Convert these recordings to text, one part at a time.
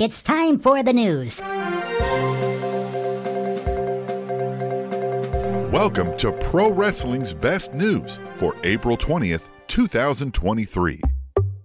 It's time for the news. Welcome to Pro Wrestling's Best News for April 20th, 2023.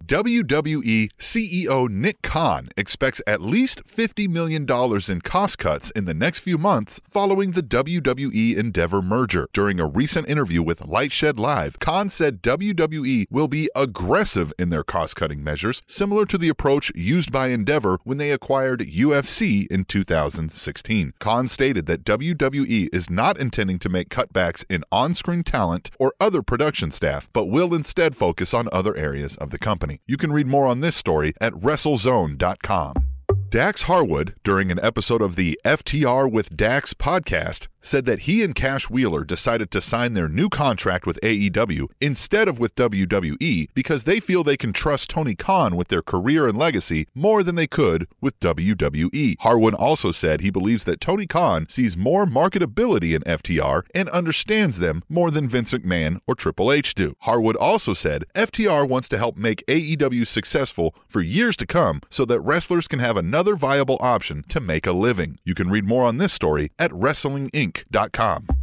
WWE CEO Nick Khan expects at least $50 million in cost cuts in the next few months following the WWE Endeavor merger. During a recent interview with Lightshed Live, Khan said WWE will be aggressive in their cost cutting measures, similar to the approach used by Endeavor when they acquired UFC in 2016. Khan stated that WWE is not intending to make cutbacks in on screen talent or other production staff, but will instead focus on other areas of the company. You can read more on this story at WrestleZone.com. Dax Harwood, during an episode of the FTR with Dax podcast, said that he and Cash Wheeler decided to sign their new contract with AEW instead of with WWE because they feel they can trust Tony Khan with their career and legacy more than they could with WWE. Harwood also said he believes that Tony Khan sees more marketability in FTR and understands them more than Vince McMahon or Triple H do. Harwood also said FTR wants to help make AEW successful for years to come so that wrestlers can have another viable option to make a living. You can read more on this story at Wrestling Inc. Inc.com.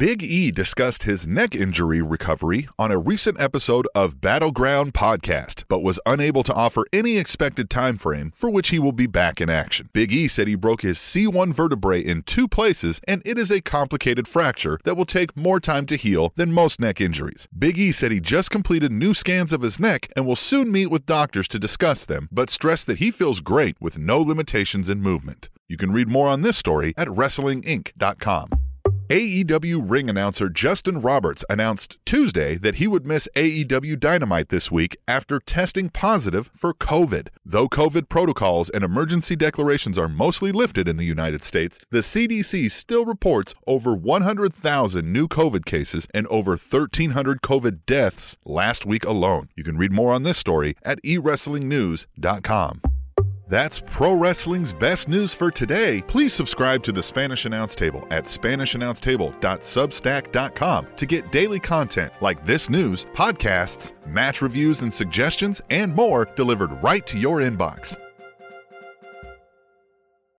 Big E discussed his neck injury recovery on a recent episode of Battleground Podcast, but was unable to offer any expected time frame for which he will be back in action. Big E said he broke his C1 vertebrae in two places, and it is a complicated fracture that will take more time to heal than most neck injuries. Big E said he just completed new scans of his neck and will soon meet with doctors to discuss them, but stressed that he feels great with no limitations in movement. You can read more on this story at WrestlingInc.com. AEW ring announcer Justin Roberts announced Tuesday that he would miss AEW Dynamite this week after testing positive for COVID. Though COVID protocols and emergency declarations are mostly lifted in the United States, the CDC still reports over 100,000 new COVID cases and over 1,300 COVID deaths last week alone. You can read more on this story at eWrestlingNews.com. That's pro wrestling's best news for today. Please subscribe to the Spanish Announce Table at SpanishAnnounceTable.substack.com to get daily content like this news, podcasts, match reviews and suggestions, and more delivered right to your inbox.